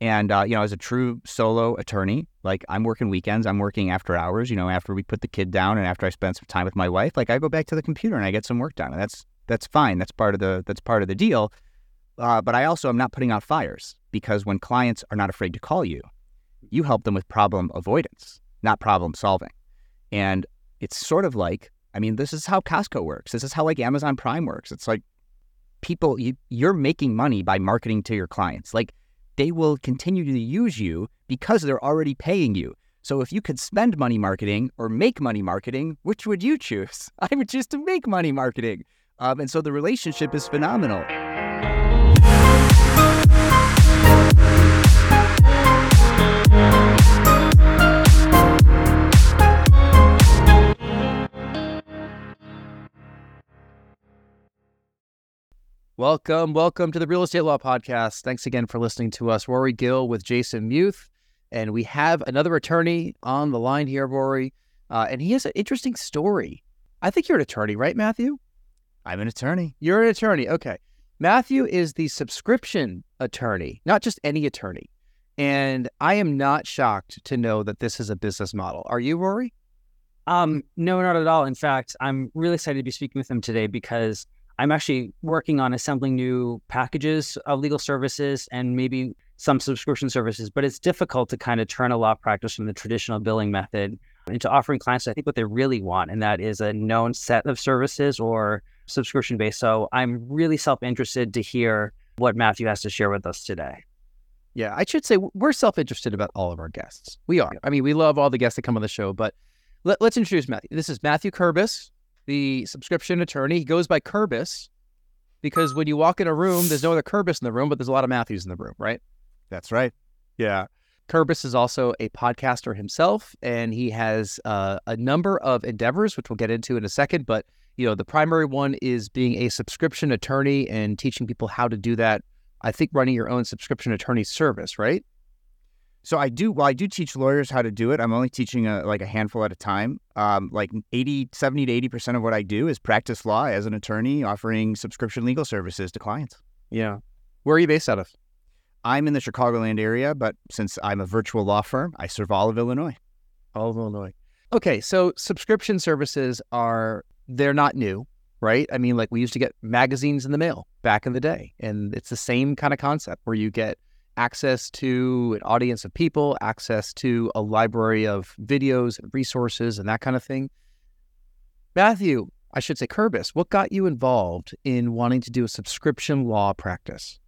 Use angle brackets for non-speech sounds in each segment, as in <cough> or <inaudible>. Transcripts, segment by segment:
And uh, you know, as a true solo attorney, like I'm working weekends, I'm working after hours. You know, after we put the kid down and after I spend some time with my wife, like I go back to the computer and I get some work done, and that's that's fine. That's part of the that's part of the deal. Uh, but I also am not putting out fires because when clients are not afraid to call you, you help them with problem avoidance, not problem solving. And it's sort of like, I mean, this is how Costco works. This is how like Amazon Prime works. It's like people, you, you're making money by marketing to your clients. Like they will continue to use you because they're already paying you. So if you could spend money marketing or make money marketing, which would you choose? <laughs> I would choose to make money marketing. Um, and so the relationship is phenomenal. Welcome, welcome to the Real Estate Law Podcast. Thanks again for listening to us. Rory Gill with Jason Muth. And we have another attorney on the line here, Rory. Uh, and he has an interesting story. I think you're an attorney, right, Matthew? I'm an attorney. You're an attorney. Okay. Matthew is the subscription attorney, not just any attorney. And I am not shocked to know that this is a business model. Are you, Rory? Um, no, not at all. In fact, I'm really excited to be speaking with him today because I'm actually working on assembling new packages of legal services and maybe some subscription services, but it's difficult to kind of turn a law practice from the traditional billing method into offering clients, I think, what they really want, and that is a known set of services or subscription based. So I'm really self interested to hear what Matthew has to share with us today. Yeah, I should say we're self interested about all of our guests. We are. I mean, we love all the guests that come on the show, but let, us introduce Matthew. This is Matthew Kerbis the subscription attorney. He goes by Kerbis because when you walk in a room, there's no other Kerbis in the room, but there's a lot of Matthews in the room, right? That's right. Yeah. Kerbis is also a podcaster himself, and he has uh, a number of endeavors, which we'll get into in a second. But you know, the primary one is being a subscription attorney and teaching people how to do that. I think running your own subscription attorney service, right? So I do, well, I do teach lawyers how to do it. I'm only teaching a, like a handful at a time. Um, like 80, 70 to 80% of what I do is practice law as an attorney offering subscription legal services to clients. Yeah. Where are you based out of? I'm in the Chicagoland area, but since I'm a virtual law firm, I serve all of Illinois. All of Illinois. Okay. So subscription services are, they're not new, right? I mean, like we used to get magazines in the mail back in the day, and it's the same kind of concept where you get access to an audience of people, access to a library of videos and resources and that kind of thing. Matthew, I should say Kerbis, what got you involved in wanting to do a subscription law practice?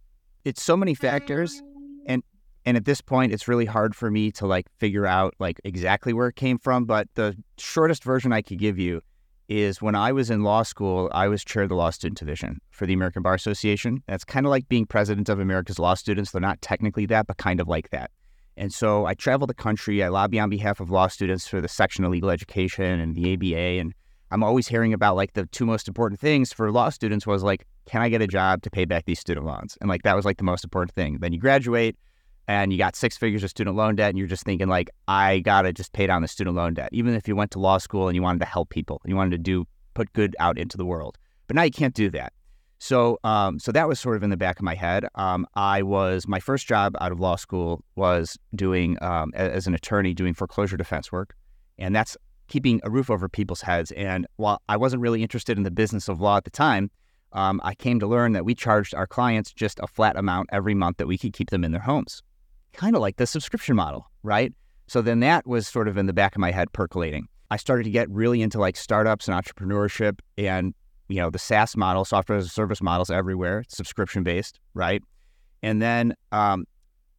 It's so many factors and and at this point it's really hard for me to like figure out like exactly where it came from, but the shortest version I could give you is when I was in law school, I was chair of the law student division for the American Bar Association. That's kind of like being president of America's law students. They're not technically that, but kind of like that. And so I travel the country. I lobby on behalf of law students for the section of legal education and the ABA. And I'm always hearing about like the two most important things for law students was like, can I get a job to pay back these student loans? And like that was like the most important thing. Then you graduate and you got six figures of student loan debt and you're just thinking like i gotta just pay down the student loan debt. Even if you went to law school and you wanted to help people and you wanted to do put good out into the world. But now you can't do that. So um, so that was sort of in the back of my head. Um, i was my first job out of law school was doing um, as an attorney doing foreclosure defense work and that's keeping a roof over people's heads. And while i wasn't really interested in the business of law at the time um, i came to learn that we charged our clients just a flat amount every month that we could keep them in their homes kind of like the subscription model, right? So then that was sort of in the back of my head percolating. I started to get really into like startups and entrepreneurship and you know the SaaS model, software as a service models everywhere, subscription based, right? And then um,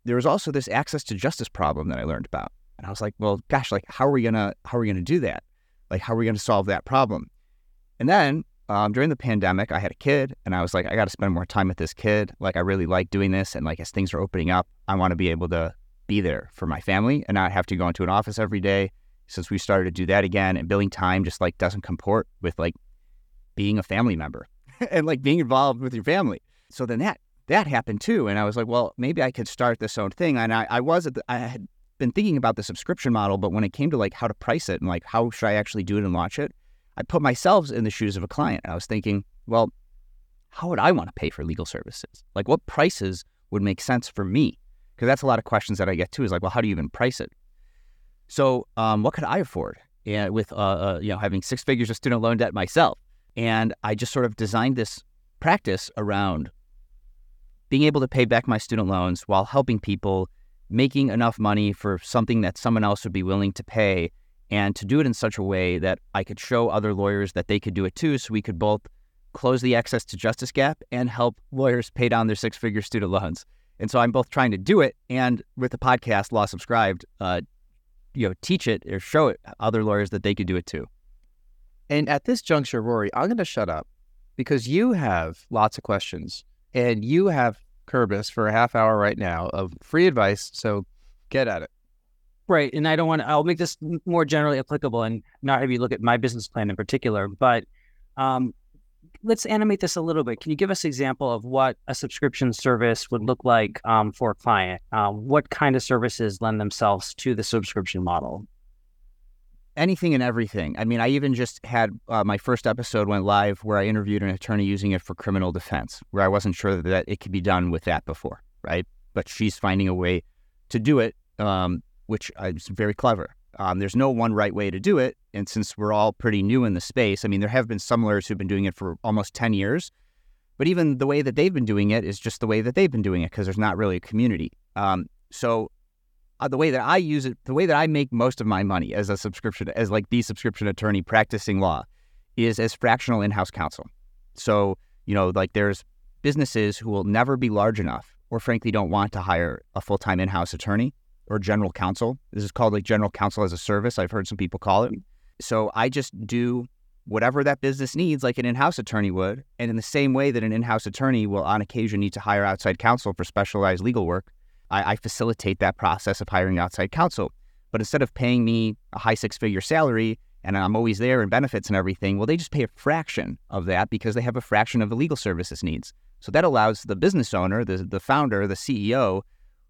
there was also this access to justice problem that I learned about, and I was like, well, gosh, like how are we gonna how are we gonna do that? Like how are we gonna solve that problem? And then um, during the pandemic, I had a kid, and I was like, I got to spend more time with this kid. Like, I really like doing this, and like as things are opening up, I want to be able to be there for my family and not have to go into an office every day. Since we started to do that again, and billing time just like doesn't comport with like being a family member <laughs> and like being involved with your family. So then that that happened too, and I was like, well, maybe I could start this own thing. And I, I was the, I had been thinking about the subscription model, but when it came to like how to price it and like how should I actually do it and launch it, I put myself in the shoes of a client. And I was thinking, well, how would I want to pay for legal services? Like, what prices would make sense for me? Because that's a lot of questions that I get too. Is like, well, how do you even price it? So, um, what could I afford? And with uh, uh, you know having six figures of student loan debt myself, and I just sort of designed this practice around being able to pay back my student loans while helping people making enough money for something that someone else would be willing to pay and to do it in such a way that I could show other lawyers that they could do it too so we could both close the access to justice gap and help lawyers pay down their six figure student loans. And so I'm both trying to do it and with the podcast Law Subscribed, uh, you know, teach it or show it other lawyers that they could do it too. And at this juncture, Rory, I'm going to shut up because you have lots of questions and you have Kerbis for a half hour right now of free advice. So get at it. Right. And I don't want to, I'll make this more generally applicable and not have you look at my business plan in particular, but um, let's animate this a little bit. Can you give us an example of what a subscription service would look like um, for a client? Um, what kind of services lend themselves to the subscription model? anything and everything. I mean, I even just had uh, my first episode went live where I interviewed an attorney using it for criminal defense, where I wasn't sure that it could be done with that before, right? But she's finding a way to do it, um, which is very clever. Um, there's no one right way to do it. And since we're all pretty new in the space, I mean, there have been some lawyers who've been doing it for almost 10 years. But even the way that they've been doing it is just the way that they've been doing it because there's not really a community. Um, so uh, the way that I use it, the way that I make most of my money as a subscription, as like the subscription attorney practicing law, is as fractional in-house counsel. So you know, like there's businesses who will never be large enough, or frankly don't want to hire a full-time in-house attorney or general counsel. This is called like general counsel as a service. I've heard some people call it. So I just do whatever that business needs, like an in-house attorney would, and in the same way that an in-house attorney will on occasion need to hire outside counsel for specialized legal work I, I facilitate that process of hiring outside counsel. But instead of paying me a high six figure salary and I'm always there and benefits and everything, well, they just pay a fraction of that because they have a fraction of the legal services needs. So that allows the business owner, the, the founder, the CEO,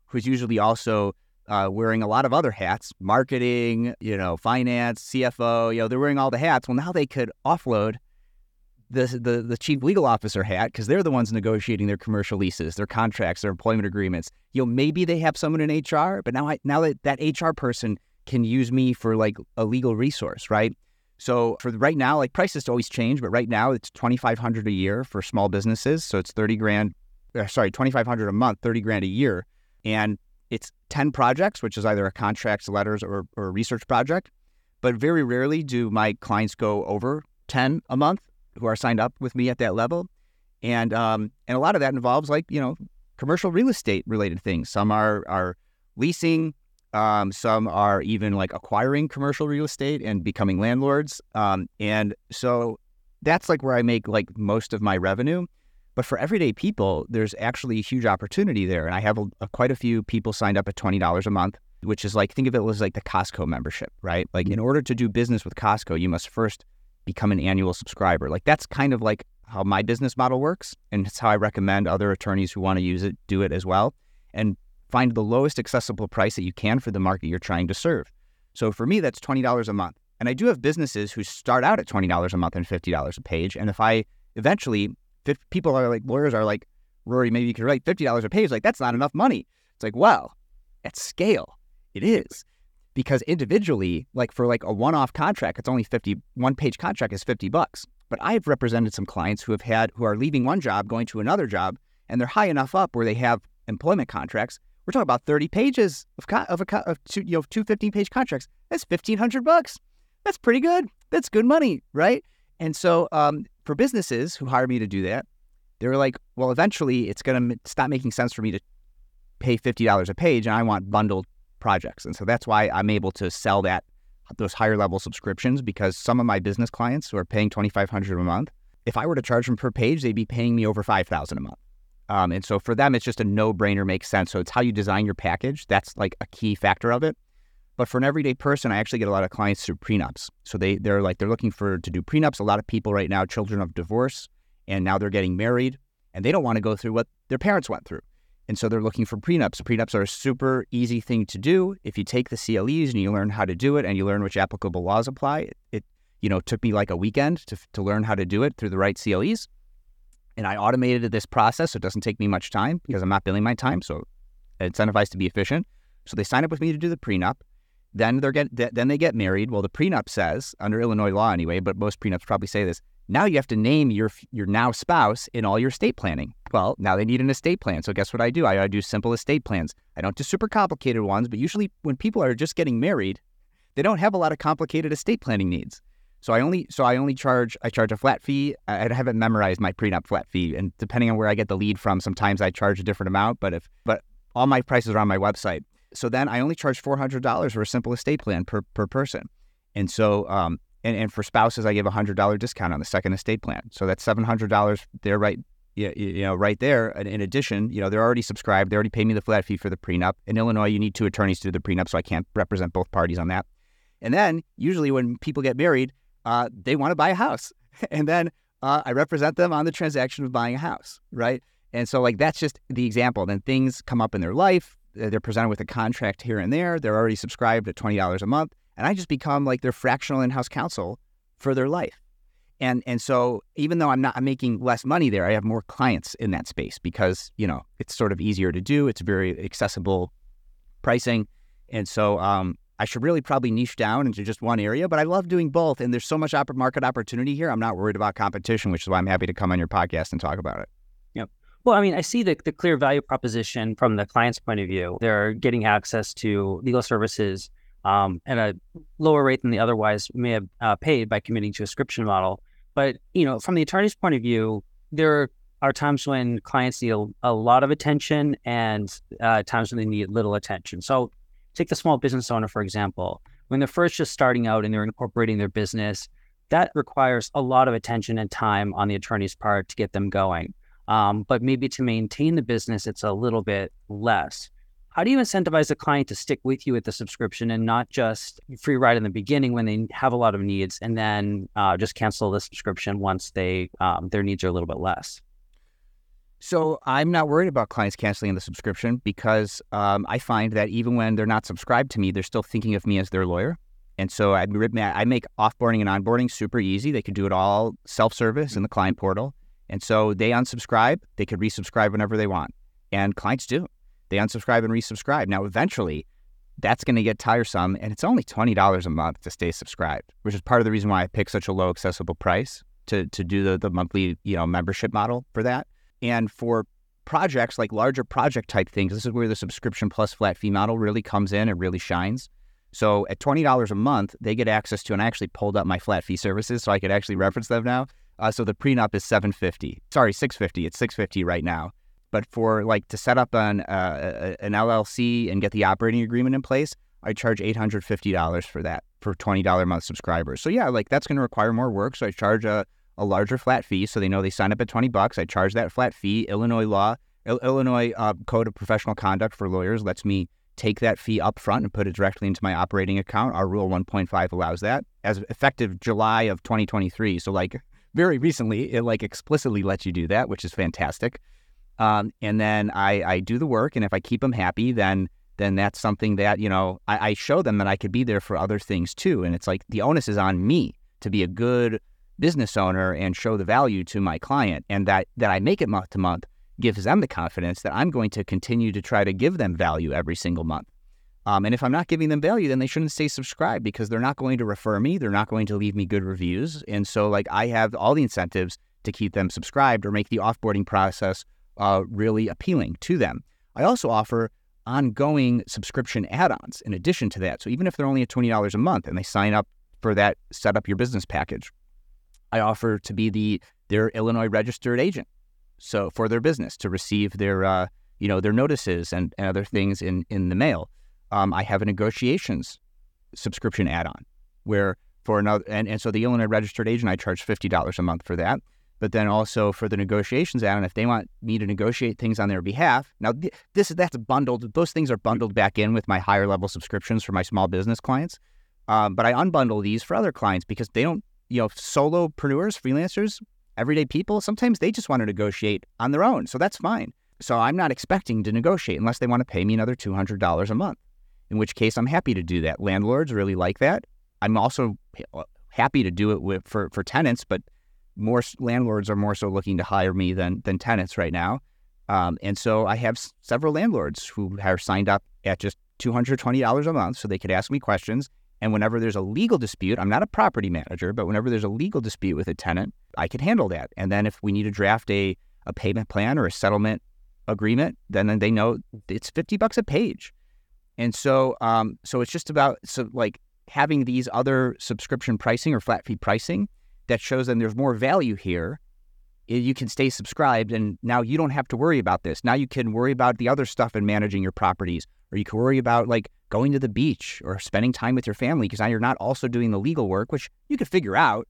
who's usually also uh, wearing a lot of other hats, marketing, you know, finance, CFO, you know, they're wearing all the hats. Well, now they could offload the the, the chief legal officer hat because they're the ones negotiating their commercial leases, their contracts, their employment agreements. You know, maybe they have someone in HR, but now I now that that HR person can use me for like a legal resource, right? So for right now, like prices always change, but right now it's twenty five hundred a year for small businesses. So it's thirty grand, uh, sorry, twenty five hundred a month, thirty grand a year, and it's ten projects, which is either a contracts, letters, or, or a research project. But very rarely do my clients go over ten a month who are signed up with me at that level, and um, and a lot of that involves like you know commercial real estate related things. Some are are leasing, um, some are even like acquiring commercial real estate and becoming landlords, um, and so that's like where I make like most of my revenue. But for everyday people, there's actually a huge opportunity there, and I have a, a, quite a few people signed up at twenty dollars a month, which is like think of it as like the Costco membership, right? Like in mm-hmm. order to do business with Costco, you must first become an annual subscriber. Like that's kind of like how my business model works. And it's how I recommend other attorneys who want to use it do it as well. And find the lowest accessible price that you can for the market you're trying to serve. So for me, that's $20 a month. And I do have businesses who start out at $20 a month and $50 a page. And if I eventually, people are like, lawyers are like, Rory, maybe you could write $50 a page. Like, that's not enough money. It's like, well, at scale, it is because individually, like for like a one-off contract, it's only 50, one page contract is 50 bucks. But I've represented some clients who have had, who are leaving one job, going to another job, and they're high enough up where they have employment contracts. We're talking about 30 pages of, co- of, a, of two, you know, two 15 page contracts. That's 1500 bucks. That's pretty good. That's good money, right? And so um, for businesses who hire me to do that, they're like, well, eventually it's going to stop making sense for me to pay $50 a page and I want bundled projects. And so that's why I'm able to sell that those higher level subscriptions because some of my business clients who are paying 2500 a month, if I were to charge them per page, they'd be paying me over 5000 a month. Um, and so for them, it's just a no brainer, makes sense. So it's how you design your package. That's like a key factor of it. But for an everyday person, I actually get a lot of clients through prenups. So they they're like they're looking for to do prenups. A lot of people right now, children of divorce, and now they're getting married, and they don't want to go through what their parents went through. And so they're looking for prenups. Prenups are a super easy thing to do. If you take the CLEs and you learn how to do it and you learn which applicable laws apply, it, it you know, took me like a weekend to, to learn how to do it through the right CLEs. And I automated this process so it doesn't take me much time because I'm not billing my time. So incentivized to be efficient. So they sign up with me to do the prenup. Then they're get then they get married. Well, the prenup says under Illinois law anyway, but most prenups probably say this. Now you have to name your your now spouse in all your estate planning. Well, now they need an estate plan. So guess what I do? I, I do simple estate plans. I don't do super complicated ones, but usually when people are just getting married, they don't have a lot of complicated estate planning needs. So I only so I only charge I charge a flat fee. I haven't memorized my prenup flat fee, and depending on where I get the lead from, sometimes I charge a different amount. But if but all my prices are on my website. So then I only charge four hundred dollars for a simple estate plan per per person, and so um and, and for spouses I give a hundred dollar discount on the second estate plan. So that's seven hundred dollars there right you, you know right there. And in addition, you know they're already subscribed. They already pay me the flat fee for the prenup. In Illinois, you need two attorneys to do the prenup, so I can't represent both parties on that. And then usually when people get married, uh, they want to buy a house. <laughs> and then uh, I represent them on the transaction of buying a house, right? And so, like, that's just the example. Then things come up in their life. They're presented with a contract here and there. They're already subscribed at $20 a month. And I just become like their fractional in house counsel for their life. And, and so even though I'm not I'm making less money there, I have more clients in that space because, you know, it's sort of easier to do. It's very accessible pricing. And so um, I should really probably niche down into just one area, but I love doing both. And there's so much market opportunity here. I'm not worried about competition, which is why I'm happy to come on your podcast and talk about it. Well, I mean, I see the, the clear value proposition from the client's point of view. They're getting access to legal services um, at a lower rate than they otherwise may have uh, paid by committing to a subscription model. But, you know, from the attorney's point of view, there are times when clients need a, a lot of attention and uh, times when they need little attention. So Take the small business owner, for example. When they're first just starting out and they're incorporating their business, that requires a lot of attention and time on the attorney's part to get them going. Um, but maybe to maintain the business, it's a little bit less. How do you incentivize a client to stick with you with the subscription and not just free ride in the beginning when they have a lot of needs and then uh, just cancel the subscription once they um, their needs are a little bit less? So I'm not worried about clients canceling the subscription because um, I find that even when they're not subscribed to me, they're still thinking of me as their lawyer. And so I, I make offboarding and onboarding super easy. They can do it all self-service in the client portal. And so they unsubscribe, they could resubscribe whenever they want. And clients do. They unsubscribe and resubscribe. Now, eventually, that's going to get tiresome. And it's only $20 a month to stay subscribed, which is part of the reason why I pick such a low accessible price to, to do the, the monthly you know membership model for that. And for projects like larger project type things, this is where the subscription plus flat fee model really comes in and really shines. So at $20 a month, they get access to, and I actually pulled up my flat fee services so I could actually reference them now. Uh, so the prenup is 750. Sorry, 650. It's 650 right now. But for like to set up an uh, an LLC and get the operating agreement in place, I charge $850 for that for $20 a month subscribers. So yeah, like that's going to require more work. So I charge a a larger flat fee, so they know they sign up at 20 bucks. I charge that flat fee. Illinois law, Il- Illinois uh, Code of Professional Conduct for lawyers lets me take that fee up front and put it directly into my operating account. Our Rule 1.5 allows that as effective July of 2023. So like very recently, it like explicitly lets you do that, which is fantastic. Um, and then I, I do the work, and if I keep them happy, then then that's something that you know I, I show them that I could be there for other things too. And it's like the onus is on me to be a good business owner and show the value to my client and that that I make it month to month gives them the confidence that I'm going to continue to try to give them value every single month. Um, and if I'm not giving them value, then they shouldn't stay subscribed because they're not going to refer me. They're not going to leave me good reviews. And so, like, I have all the incentives to keep them subscribed or make the offboarding process uh, really appealing to them. I also offer ongoing subscription add ons in addition to that. So, even if they're only at $20 a month and they sign up for that set up your business package, I offer to be the their Illinois registered agent, so for their business to receive their uh, you know their notices and, and other things in in the mail. Um, I have a negotiations subscription add-on where for another and, and so the Illinois registered agent I charge fifty dollars a month for that. But then also for the negotiations add-on, if they want me to negotiate things on their behalf, now this is that's bundled. Those things are bundled back in with my higher level subscriptions for my small business clients. Um, but I unbundle these for other clients because they don't you know, solopreneurs, freelancers, everyday people, sometimes they just want to negotiate on their own. So that's fine. So I'm not expecting to negotiate unless they want to pay me another $200 a month, in which case I'm happy to do that. Landlords really like that. I'm also happy to do it with, for, for tenants, but more landlords are more so looking to hire me than, than tenants right now. Um, and so I have s- several landlords who are signed up at just $220 a month so they could ask me questions. And whenever there's a legal dispute, I'm not a property manager, but whenever there's a legal dispute with a tenant, I can handle that. And then if we need to draft a, a payment plan or a settlement agreement, then, then they know it's 50 bucks a page. And so, um, so it's just about so like having these other subscription pricing or flat fee pricing that shows them there's more value here. You can stay subscribed, and now you don't have to worry about this. Now you can worry about the other stuff and managing your properties, or you can worry about like going to the beach or spending time with your family because now you're not also doing the legal work, which you could figure out.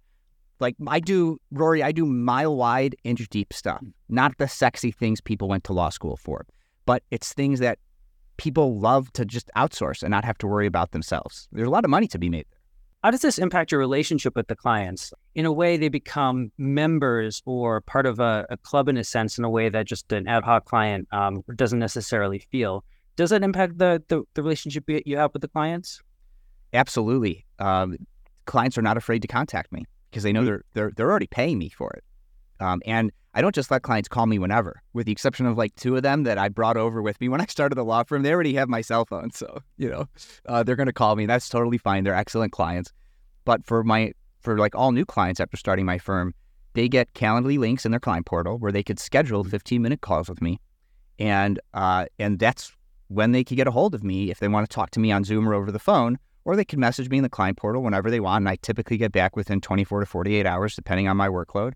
Like I do, Rory, I do mile wide, inch deep stuff, not the sexy things people went to law school for, but it's things that people love to just outsource and not have to worry about themselves. There's a lot of money to be made there. How does this impact your relationship with the clients? In a way, they become members or part of a, a club in a sense, in a way that just an ad hoc client um, doesn't necessarily feel. Does that impact the, the, the relationship you you have with the clients? Absolutely. Um, clients are not afraid to contact me because they know they're they're they're already paying me for it. Um, and I don't just let clients call me whenever, with the exception of like two of them that I brought over with me when I started the law firm. They already have my cell phone, so you know uh, they're going to call me. That's totally fine. They're excellent clients. But for my for like all new clients after starting my firm, they get Calendly links in their client portal where they could schedule 15 minute calls with me, and uh, and that's when they could get a hold of me if they want to talk to me on Zoom or over the phone, or they can message me in the client portal whenever they want. And I typically get back within 24 to 48 hours, depending on my workload.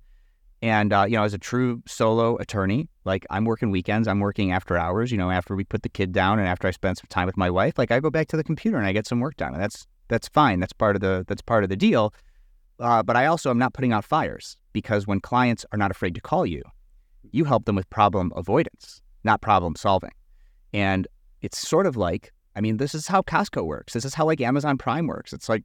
And uh, you know, as a true solo attorney, like I'm working weekends, I'm working after hours. You know, after we put the kid down and after I spend some time with my wife, like I go back to the computer and I get some work done, and that's that's fine. That's part of the that's part of the deal. Uh, but I also am not putting out fires because when clients are not afraid to call you, you help them with problem avoidance, not problem solving. And it's sort of like, I mean, this is how Costco works. This is how like Amazon Prime works. It's like, like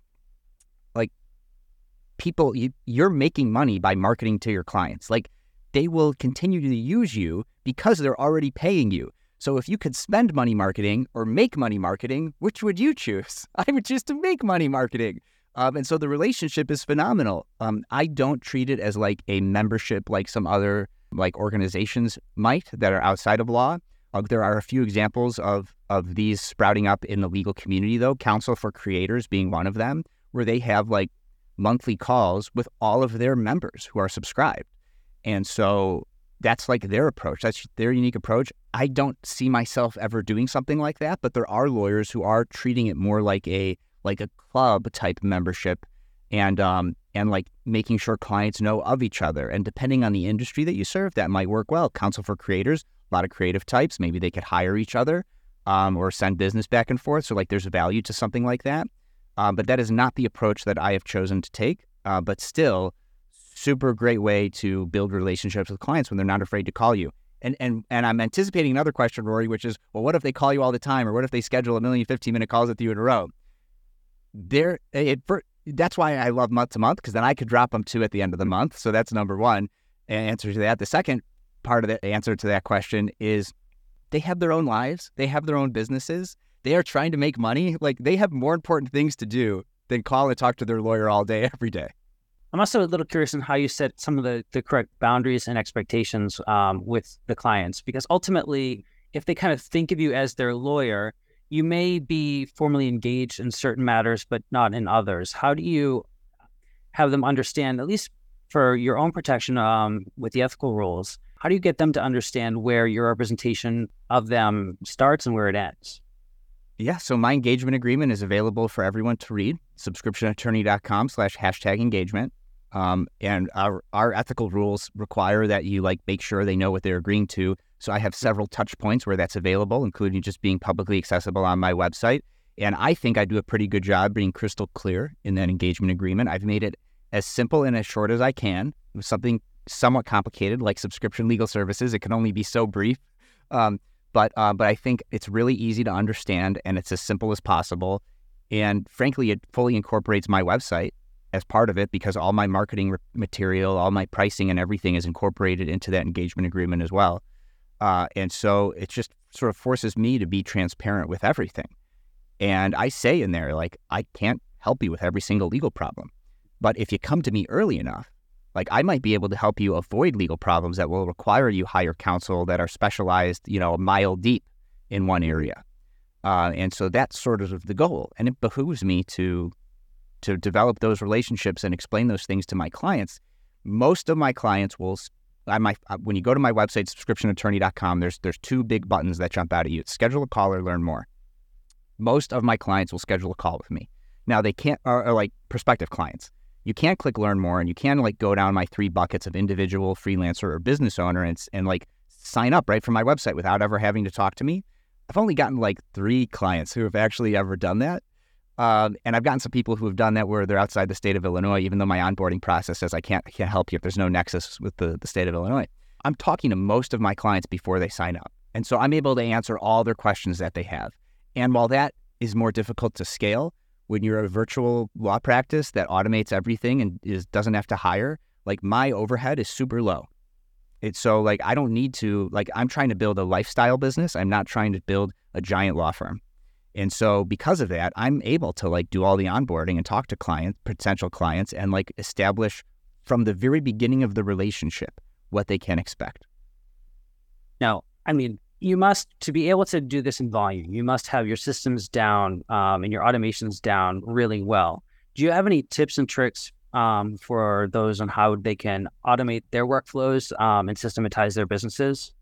people, you, you're making money by marketing to your clients. Like they will continue to use you because they're already paying you. So if you could spend money marketing or make money marketing, which would you choose? <laughs> I would choose to make money marketing. Um, and so the relationship is phenomenal. Um, I don't treat it as like a membership like some other like organizations might that are outside of law. Uh, there are a few examples of of these sprouting up in the legal community, though. Counsel for Creators being one of them, where they have like monthly calls with all of their members who are subscribed, and so that's like their approach. That's their unique approach. I don't see myself ever doing something like that, but there are lawyers who are treating it more like a like a club type membership, and um and like making sure clients know of each other. And depending on the industry that you serve, that might work well. Counsel for Creators, a lot of creative types. Maybe they could hire each other um, or send business back and forth. So like there's a value to something like that. Um, but that is not the approach that I have chosen to take. Uh, but still, super great way to build relationships with clients when they're not afraid to call you. And and and I'm anticipating another question, Rory, which is, well, what if they call you all the time, or what if they schedule a million 15 minute calls with you in a row? There, it for, that's why I love month to month because then I could drop them two at the end of the month. So that's number one answer to that. The second part of the answer to that question is they have their own lives, they have their own businesses, they are trying to make money. Like they have more important things to do than call and talk to their lawyer all day, <laughs> every day. I'm also a little curious on how you set some of the, the correct boundaries and expectations um, with the clients, because ultimately, if they kind of think of you as their lawyer, you may be formally engaged in certain matters, but not in others. How do you have them understand, at least for your own protection um, with the ethical rules, how do you get them to understand where your representation of them starts and where it ends? Yeah, so my engagement agreement is available for everyone to read. Subscriptionattorney.com slash hashtag engagement. Um, and our, our ethical rules require that you like make sure they know what they're agreeing to. So I have several touch points where that's available, including just being publicly accessible on my website. And I think I do a pretty good job being crystal clear in that engagement agreement. I've made it as simple and as short as I can. With something somewhat complicated like subscription legal services, it can only be so brief. Um, but uh, but I think it's really easy to understand and it's as simple as possible. And frankly, it fully incorporates my website as part of it because all my marketing material, all my pricing, and everything is incorporated into that engagement agreement as well. Uh, and so it just sort of forces me to be transparent with everything. And I say in there, like, I can't help you with every single legal problem. But if you come to me early enough Like I might be able to help you avoid legal problems that will require you hire counsel that are specialized, you know, a mile deep in one area. Uh, and so that's sort of the goal. And it behooves me to to develop those relationships and explain those things to my clients. Most of my clients will I might uh, when you go to my website subscriptionattorney.com there's there's two big buttons that jump out at you. It's schedule a call or learn more. Most of my clients will schedule a call with me. Now they can't are, are like prospective clients. You can't click learn more and you can like go down my three buckets of individual, freelancer or business owner and and like sign up right from my website without ever having to talk to me. I've only gotten like three clients who have actually ever done that. Um, and I've gotten some people who have done that where they're outside the state of Illinois, even though my onboarding process says I can't, I can't help you if there's no nexus with the, the state of Illinois. I'm talking to most of my clients before they sign up. And so I'm able to answer all their questions that they have. And while that is more difficult to scale, when you're a virtual law practice that automates everything and is, doesn't have to hire, like my overhead is super low. It's so like I don't need to like I'm trying to build a lifestyle business. I'm not trying to build a giant law firm. And so because of that, I'm able to like do all the onboarding and talk to clients, potential clients and like establish from the very beginning of the relationship what they can expect. Now, I mean, you must to be able to do this in volume, you must have your systems down um, and your automations down really well. Do you have any tips and tricks um, for those on how they can automate their workflows um, and systematize their businesses?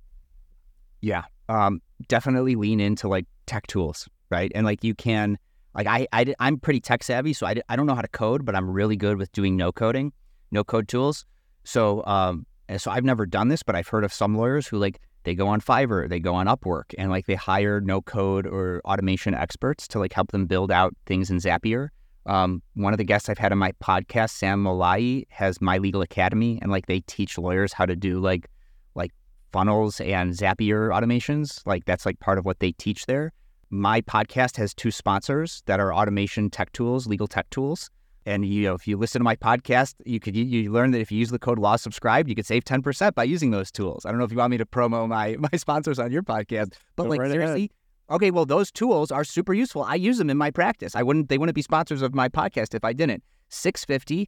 Yeah, um, definitely lean into like tech tools, right? And like you can, like I, I I'm pretty tech savvy, so I, I don't know how to code, but I'm really good with doing no coding, no code tools. So um, so I've never done this, but I've heard of some lawyers who like they go on Fiverr, they go on Upwork, and like they hire no code or automation experts to like help them build out things in Zapier. Um, one of the guests I've had on my podcast, Sam Mollaei, has My Legal Academy, and like they teach lawyers how to do like like funnels and Zapier automations. Like that's like part of what they teach there. My podcast has two sponsors that are automation tech tools, legal tech tools. And you know, if you listen to my podcast, you could you, learn that if you use the code Law Subscribed, you could save ten percent by using those tools. I don't know if you want me to promo my <laughs> my sponsors on your podcast, but Go like right seriously, ahead okay, well, those tools are super useful. I use them in my practice. I wouldn't, they wouldn't be sponsors of my podcast if I didn't. SixFifty,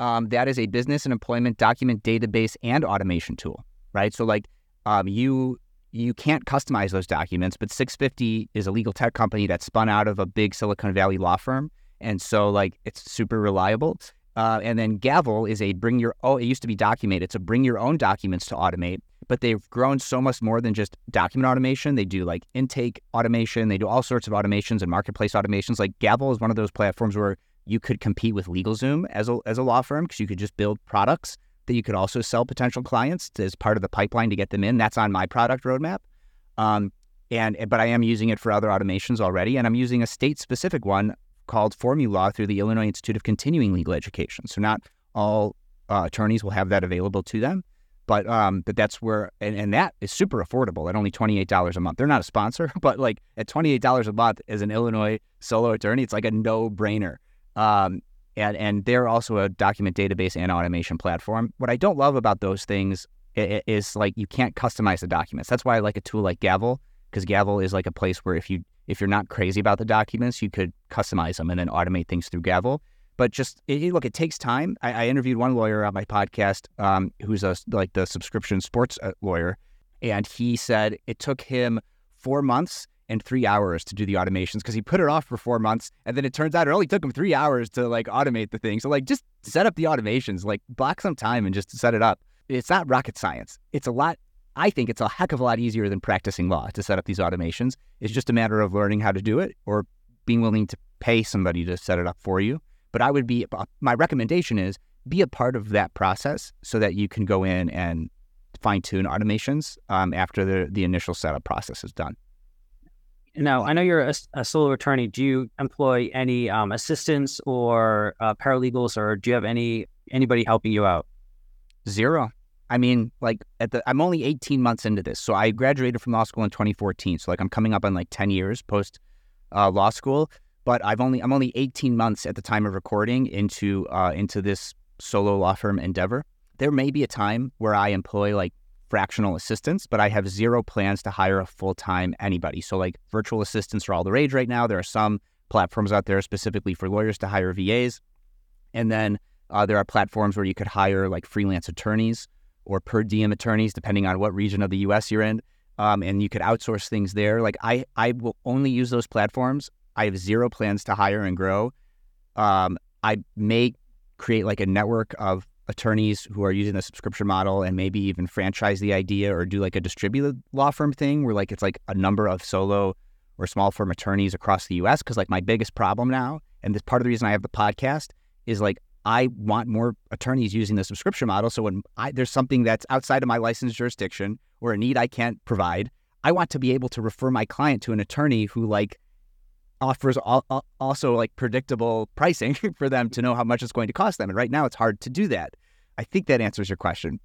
um, that is a business and employment document database and automation tool, right? So like, um, you you can't customize those documents, but SixFifty is a legal tech company that spun out of a big Silicon Valley law firm, and so like it's super reliable. Uh, and then Gavel is a bring your oh, it used to be Documate. It's bring your own documents to automate but they've grown so much more than just document automation. They do like intake automation, they do all sorts of automations and marketplace automations. Like Gavel is one of those platforms where you could compete with LegalZoom as a, as a law firm because you could just build products that you could also sell potential clients as part of the pipeline to get them in. That's on my product roadmap. Um, and but I am using it for other automations already, and I'm using a state specific one called Formulaw through the Illinois Institute of Continuing Legal Education. So not all uh, attorneys will have that available to them. But um, but that's where and, and that is super affordable at only twenty eight dollars a month. They're not a sponsor, <laughs> but like at twenty eight dollars a month as an Illinois solo attorney, it's like a no brainer. Um, and and they're also a document database and automation platform. What I don't love about those things is, is like you can't customize the documents. That's why I like a tool like Gavel because Gavel is like a place where if you if you're not crazy about the documents, you could customize them and then automate things through Gavel. But just it, look, it takes time. I, I, interviewed one lawyer on my podcast um, who's a like the subscription sports uh, lawyer, and he said it took him four months and three hours to do the automations because he put it off for four months, and then it turns out it only took him three hours to like automate the thing. So like, just set up the automations, like block some time and just set it up. It's not rocket science. It's a lot. I think it's a heck of a lot easier than practicing law to set up these automations. It's just a matter of learning how to do it or being willing to pay somebody to set it up for you. But I would be, uh, my recommendation is be a part of that process so that you can go in and fine tune automations um, after the, the initial setup process is done. Now, I know you're a, a solo attorney. Do you employ any um, assistants or uh, paralegals, or do you have any anybody helping you out? Zero. I mean, like at the, I'm only 18 months into this. So I graduated from law school in 2014. So like I'm coming up on like 10 years post uh, law school but I've only I'm only 18 months at the time of recording into uh, into this solo law firm endeavor. There may be a time where I employ like fractional assistants, but I have zero plans to hire a full time anybody. So like virtual assistants are all the rage right now. There are some platforms out there specifically for lawyers to hire VAs, and then Uh, there are platforms where you could hire like freelance attorneys or per diem attorneys, depending on what region of the U.S. you're in, um, and you could outsource things there. Like I, I will only use those platforms. I have zero plans to hire and grow. Um, I may create like a network of attorneys who are using the subscription model and maybe even franchise the idea or do like a distributed law firm thing where like it's like a number of solo or small firm attorneys across the US. Cause like my biggest problem now, and this part of the reason I have the podcast is like I want more attorneys using the subscription model. So when I, there's something that's outside of my licensed jurisdiction or a need I can't provide, I want to be able to refer my client to an attorney who like offers also like predictable pricing <laughs> for them to know how much it's going to cost them. And right now, it's hard to do that. I think that answers your question.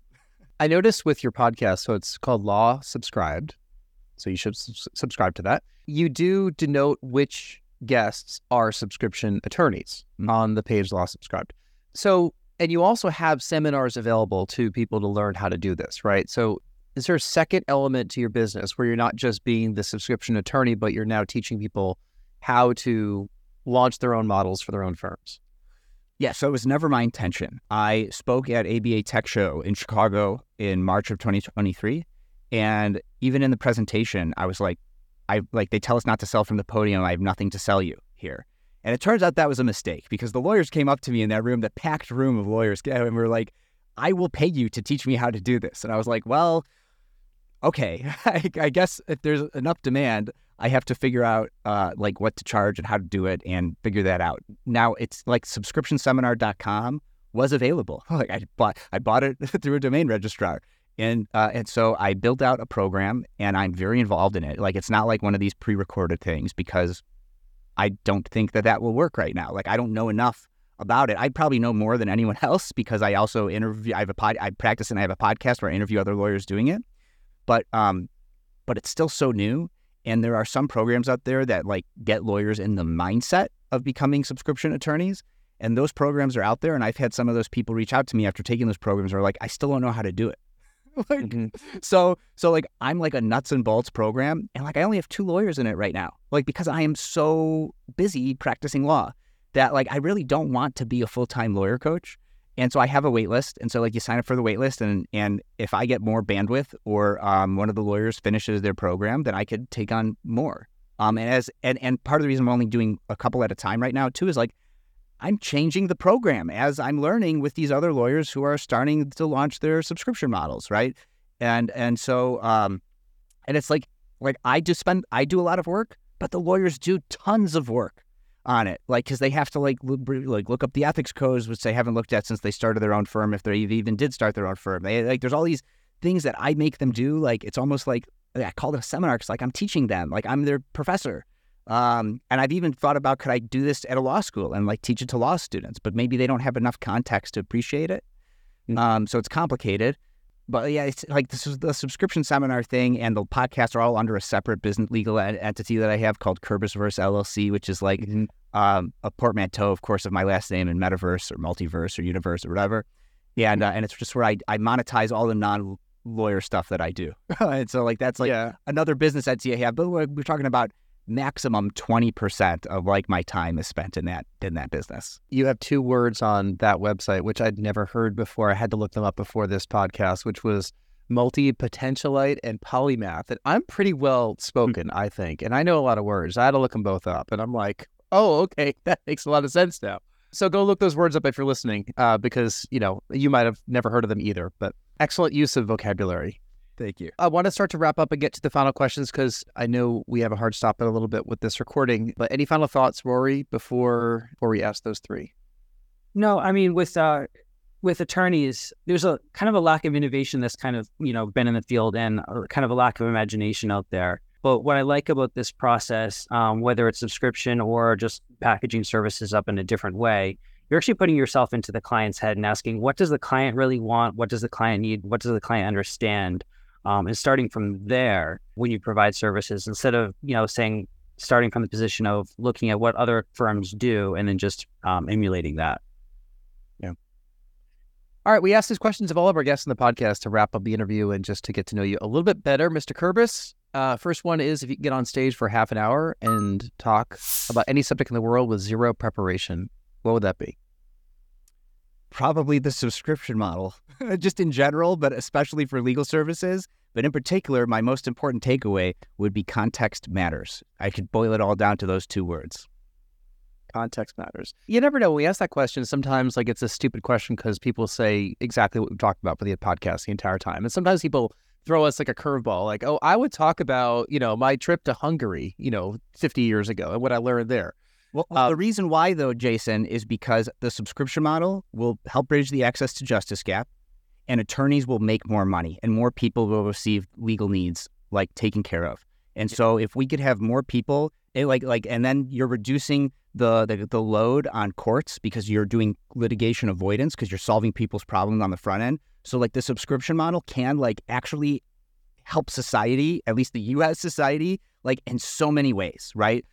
I noticed with your podcast, so it's called Law Subscribed. So you should subscribe to that. You do denote which guests are subscription attorneys mm-hmm. on the page Law Subscribed. So, and you also have seminars available to people to learn how to do this, right? So, is there a second element to your business where you're not just being the subscription attorney, but you're now teaching people how to launch their own models for their own firms? Yeah, so it was never my intention. I spoke at ABA Tech Show in Chicago in March of 2023. And even in the presentation, I was like, I like they tell us not to sell from the podium. I have nothing to sell you here. And it turns out that was a mistake because the lawyers came up to me in that room, the packed room of lawyers, <laughs> and were like, I will pay you to teach me how to do this. And I was like, well, okay, <laughs> I, I guess if there's enough demand, I have to figure out uh, like what to charge and how to do it and figure that out. Now it's like subscriptionseminar.com was available. <laughs> Like I bought I bought it through a domain registrar. And uh, and so I built out a program and I'm very involved in it. Like it's not like one of these pre-recorded things because I don't think that that will work right now. Like I don't know enough about it. I probably know more than anyone <laughs> else because I also interview. I have a pod. I practice and I have a podcast where I interview other lawyers doing it. But um, but it's still so new and there are some programs out there that like get lawyers in the mindset of becoming subscription attorneys. And those programs are out there. And I've had some of those people reach out to me after taking those programs are like, I still don't know how to do it. <laughs> like, mm-hmm. so, so like I'm like a nuts and bolts program. And like I only have two lawyers in it right now. Like because I am so busy practicing law that like I really don't want to be a full time lawyer coach. And so I have a wait list. And so like you sign up for the wait list and and if I get more bandwidth or um, one of the lawyers finishes their program, then I could take on more. Um, and as and, and part of the reason I'm only doing a couple at a time right now too is like I'm changing the program as I'm learning with these other lawyers who are starting to launch their subscription models, right? And and so um, and it's like like I do spend I do a lot of work, but the lawyers do tons of work on it, like because they have to like look, like look up the ethics codes, which they haven't looked at since they started their own firm, if they even did start their own firm. They like there's all these things that I make them do. Like it's almost like I call it a seminar because like I'm teaching them, like I'm their professor. Um, and I've even thought about could I do this at a law school and like teach it to law students, but maybe they don't have enough context to appreciate it. Mm. Um, so it's complicated. But yeah, it's like this is the subscription seminar thing, and the podcasts are all under a separate business legal entity that I have called Kerbisverse LLC, which is like mm-hmm. um, a portmanteau, of course, of my last name and metaverse or multiverse or universe or whatever. And uh, and it's just where I, I monetize all the non lawyer stuff that I do, <laughs> and so like that's like yeah. another business entity I have. But we're, we're talking about maximum 20% of like my time is spent in that in that business. You have two words on that website which I'd never heard before. I had to look them up before this podcast, which was multi-potentialite and polymath. And I'm pretty well spoken, I think, and I know a lot of words. I had to look them both up and I'm like, "Oh, okay, <laughs> that makes a lot of sense now." So go look those words up if you're listening uh, because, you know, you might have never heard of them either, but excellent use of vocabulary. Thank you. I want to start to wrap up and get to the final questions because I know we have a hard stop in a little bit with this recording. But any final thoughts, Rory, before before we ask those three? No, I mean with uh, with attorneys, there's a kind of a lack of innovation that's kind of you know been in the field and kind of a lack of imagination out there. But what I like about this process, um, whether it's subscription or just packaging services up in a different way, you're actually putting yourself into the client's head and asking, what does the client really want? What does the client need? What does the client understand? Um, and starting from there when you provide services instead of you know saying starting from the position of looking at what other firms do and then just um, emulating that. Yeah. All right we asked these questions of all of our guests in the podcast to wrap up the interview and just to get to know you a little bit better. Mr kerbis uh, first one is if you get on stage for half an hour and talk about any subject in the world with zero preparation what would that be probably the subscription model, <laughs> just in general, but especially for legal services. But in particular, my most important takeaway would be context matters. I could boil it all down to those two words. Context matters. You never know. When we ask that question, sometimes like it's a stupid question because people say exactly what we've talked about for the podcast the entire time. And sometimes people throw us like a curveball, like, oh, I would talk about, you know, my trip to Hungary, you know, 50 years ago and what I learned there. Well, uh, the reason why, though, Jason, is because the subscription model will help bridge the access to justice gap, and attorneys will make more money, and more people will receive legal needs like taken care of. And so, if we could have more people, it, like like, and then you're reducing the, the the load on courts because you're doing litigation avoidance because you're solving people's problems on the front end. So, like, the subscription model can like actually help society, at least the U.S. society, like in so many ways, right?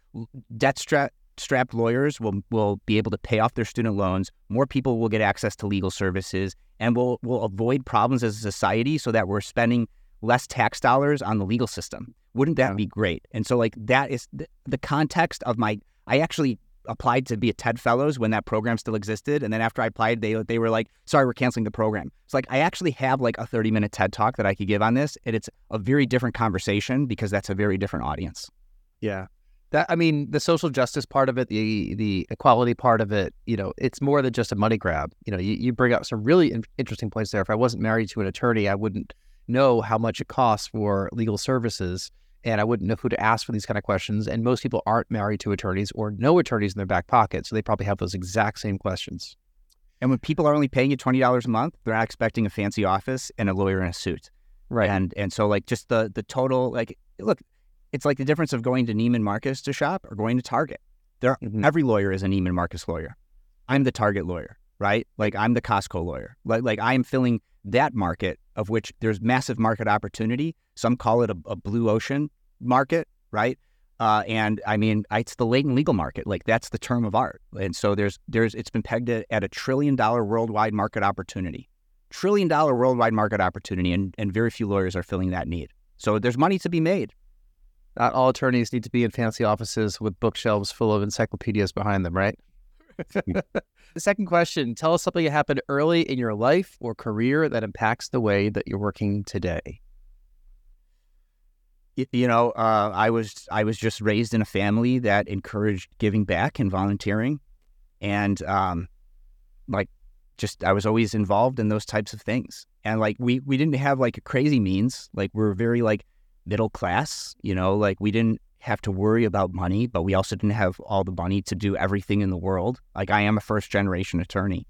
Debt strap strapped lawyers will will be able to pay off their student loans. More people will get access to legal services, and we'll we'll avoid problems as a society, so that we're spending less tax dollars on the legal system. Wouldn't that yeah. be great? And so, like that is the, the context of my. I actually applied to be a TED Fellows when that program still existed, and then after I applied, they they were like, "Sorry, we're canceling the program." It's like I actually have like a thirty minute TED talk that I could give on this, and it's a very different conversation because that's a very different audience. Yeah, that I mean, the social justice part of it, the the equality part of it, you know, it's more than just a money grab. You know, you, you bring up some really in- interesting points there. If I wasn't married to an attorney, I wouldn't know how much it costs for legal services, and I wouldn't know who to ask for these kind of questions. And most people aren't married to attorneys or no attorneys in their back pocket, so they probably have those exact same questions. And when people are only paying you twenty dollars a month, they're not expecting a fancy office and a lawyer in a suit, right? And and so like just the the total like look it's like the difference of going to Neiman Marcus to shop or going to Target. There, mm-hmm. every lawyer is a Neiman Marcus lawyer. I'm the Target lawyer, right? Like I'm the Costco lawyer. Like, like I am filling that market of which there's massive market opportunity. Some call it a, a blue ocean market, right? Uh, and I mean, it's the latent legal market. Like that's the term of art. And so there's there's it's been pegged at, at a trillion dollar worldwide market opportunity, trillion dollar worldwide market opportunity, and and very few lawyers are filling that need. So there's money to be made. Not all attorneys need to be in fancy offices with bookshelves full of encyclopedias behind them, right? <laughs> the second question tell us something that happened early in your life or career that impacts the way that you're working today. You know uh, i was i was just raised in a family that encouraged giving back and volunteering. And um, like just i was always involved in those types of things. And like we we didn't have like a crazy means. Like we we're very like middle class. You know, like we didn't have to worry about money, but we also didn't have all the money to do everything in the world. Like I am a first generation attorney.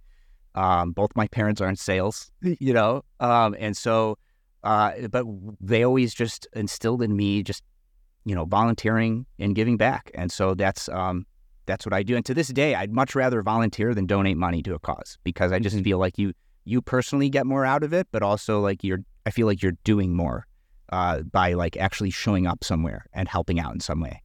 Um, both my parents are in sales, <laughs> you know, um, and so, uh, but they always just instilled in me just, you know, volunteering and giving back, and so that's um, that's what I do. And to this day, I'd much rather volunteer than donate money to a cause because I just mm-hmm. feel like you you personally get more out of it, but also like you're I feel like you're doing more uh, by like actually showing up somewhere and helping out in some way.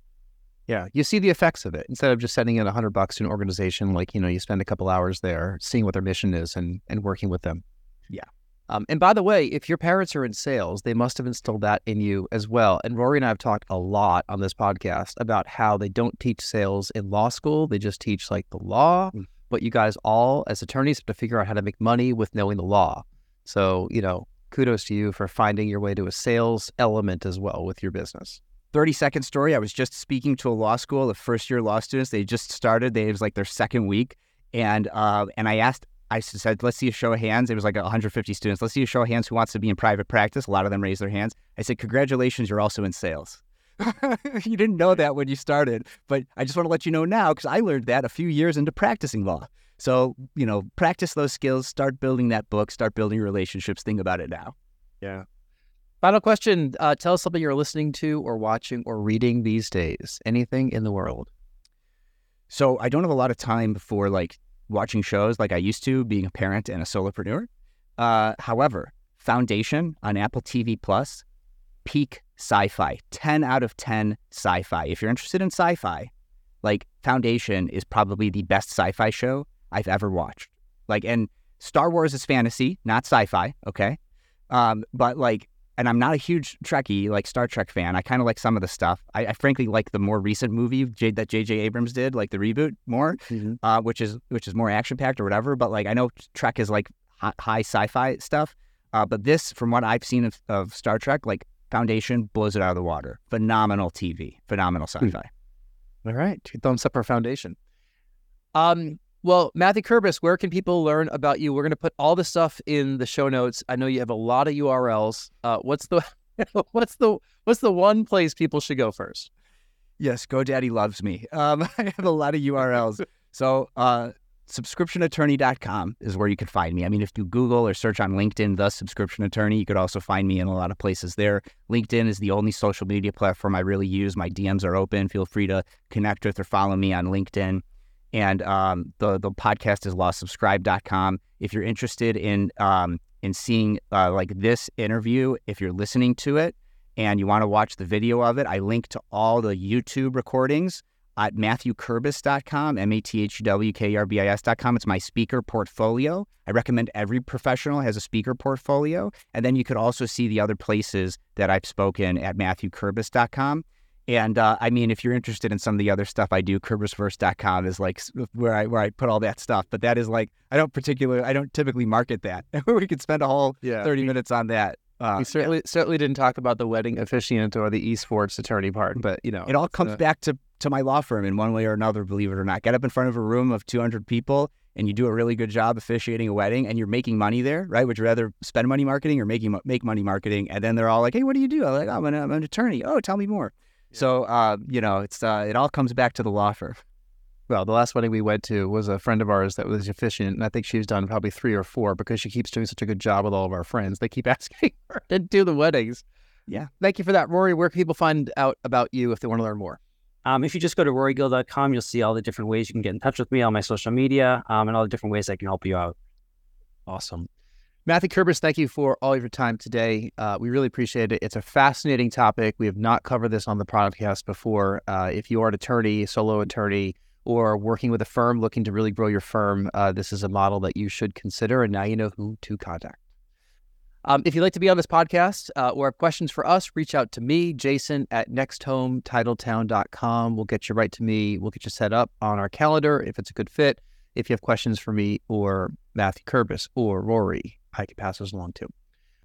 Yeah, you see the effects of it instead of just sending in a hundred bucks to an organization. Like you know, you spend a couple hours there, seeing what their mission is, and and working with them. Yeah. Um, and by the way, if your parents are in sales, they must have instilled that in you as well. And Rory and I have talked a lot on this podcast about how they don't teach sales in law school; they just teach like the law. Mm. But you guys all, as attorneys, have to figure out how to make money with knowing the law. So you know, kudos to you for finding your way to a sales element as well with your business. 30 second story. I was just speaking to a law school of first year law students. They just started. They, it was like their second week. And, uh, and I asked, I said, let's see a show of hands. It was like 150 students. Let's see a show of hands who wants to be in private practice. A lot of them raised their hands. I said, congratulations, you're also in sales. <laughs> you didn't know that when you started, but I just want to let you know now because I learned that a few years into practicing law. So, you know, practice those skills, start building that book, start building relationships. Think about it now. Yeah. Final question. Uh, tell us something you're listening to or watching or reading these days. Anything in the world. So I don't have a lot of time for like watching shows like I used to, being a parent and a solopreneur. Uh, however, Foundation on Apple TV Plus, peak sci-fi, 10 out of 10 sci-fi. If you're interested in sci-fi, like Foundation is probably the best sci-fi show I've ever watched. Like, and Star Wars is fantasy, not sci fi, okay? Um, but like and I'm not a huge Trekkie, like Star Trek fan. I kind of like some of the stuff. I, I, frankly like the more recent movie J- that J.J. Abrams did, like the reboot more, mm-hmm. uh, which is which is more action packed or whatever. But like I know Trek is like high sci-fi stuff, uh, but this, from what I've seen of, of, Star Trek, like Foundation blows it out of the water. Phenomenal TV, phenomenal hmm. sci-fi. All right, two thumbs up for Foundation. Um, well, Matthew Kerbis, where can people learn about you? We're going to put all the stuff in the show notes. I know you have a lot of URLs. Uh, what's the <laughs> what's the what's the one place people should go first? Yes, GoDaddy loves me. Um, <laughs> I have a lot of URLs. <laughs> so uh, subscriptionattorney.com is where you can find me. I mean, if you Google or search on LinkedIn, the subscription attorney, you could also find me in a lot of places there. LinkedIn is the only social media platform I really use. My DMs are open. Feel free to connect with or follow me on LinkedIn. And um, the the podcast is lawsubscribe.com. If you're interested in um, in seeing uh, like this interview, if you're listening to it and you want to watch the video of it, I link to all the YouTube recordings at matthewkerbis.com, M-A-T-H-W-K-R-B-I-S.com. It's my speaker portfolio. I recommend every professional has a speaker portfolio. And then you could also see the other places that I've spoken at matthewkerbis.com. And uh, I mean, if you're interested in some of the other stuff I do, kerbisverse.com is like where I where I put all that stuff. But that is like I don't particularly I don't typically market that. <laughs> we could spend a whole yeah. 30 minutes on that. Uh, we certainly certainly didn't talk about the wedding officiant or the esports attorney part, but you know, it all comes uh, back to to my law firm in one way or another. Believe it or not, get up in front of a room of 200 people and you do a really good job officiating a wedding, and you're making money there, right? Would you rather spend money marketing or making make money marketing? And then they're all like, "Hey, what do you do?" I'm like, oh, "I'm an, I'm an attorney." Oh, tell me more. So, uh, you know, it's uh, it all comes back to the law firm. Well, the last wedding we went to was a friend of ours that was efficient, and I think she's done probably three or four because she keeps doing such a good job with all of our friends. They keep <laughs> asking her to do the weddings. Yeah. Thank you for that, Rory. Where can people find out about you if they want to learn more? Um, if you just go to rorygill.com, you'll see all the different ways you can get in touch with me on my social media um, and all the different ways I can help you out. Awesome. Matthew Kerbis, thank you for all of your time today. Uh, we really appreciate it. It's a fascinating topic. We have not covered this on the podcast before. Uh, if you are an attorney, solo attorney, or working with a firm looking to really grow your firm, uh, this is a model that you should consider. And now you know who to contact. Um, if you'd like to be on this podcast uh, or have questions for us, reach out to me, Jason, at nexthometitletown.com. We'll get you right to me. We'll get you set up on our calendar if it's a good fit. If you have questions for me or Matthew Kerbis or Rory, I can pass those along too.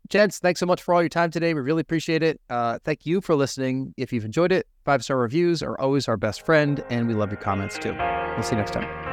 Gents, thanks so much for all your time today. We really appreciate it. Uh, thank you for listening. If you've enjoyed it, five star reviews are always our best friend, and we love your comments too. We'll see you next time.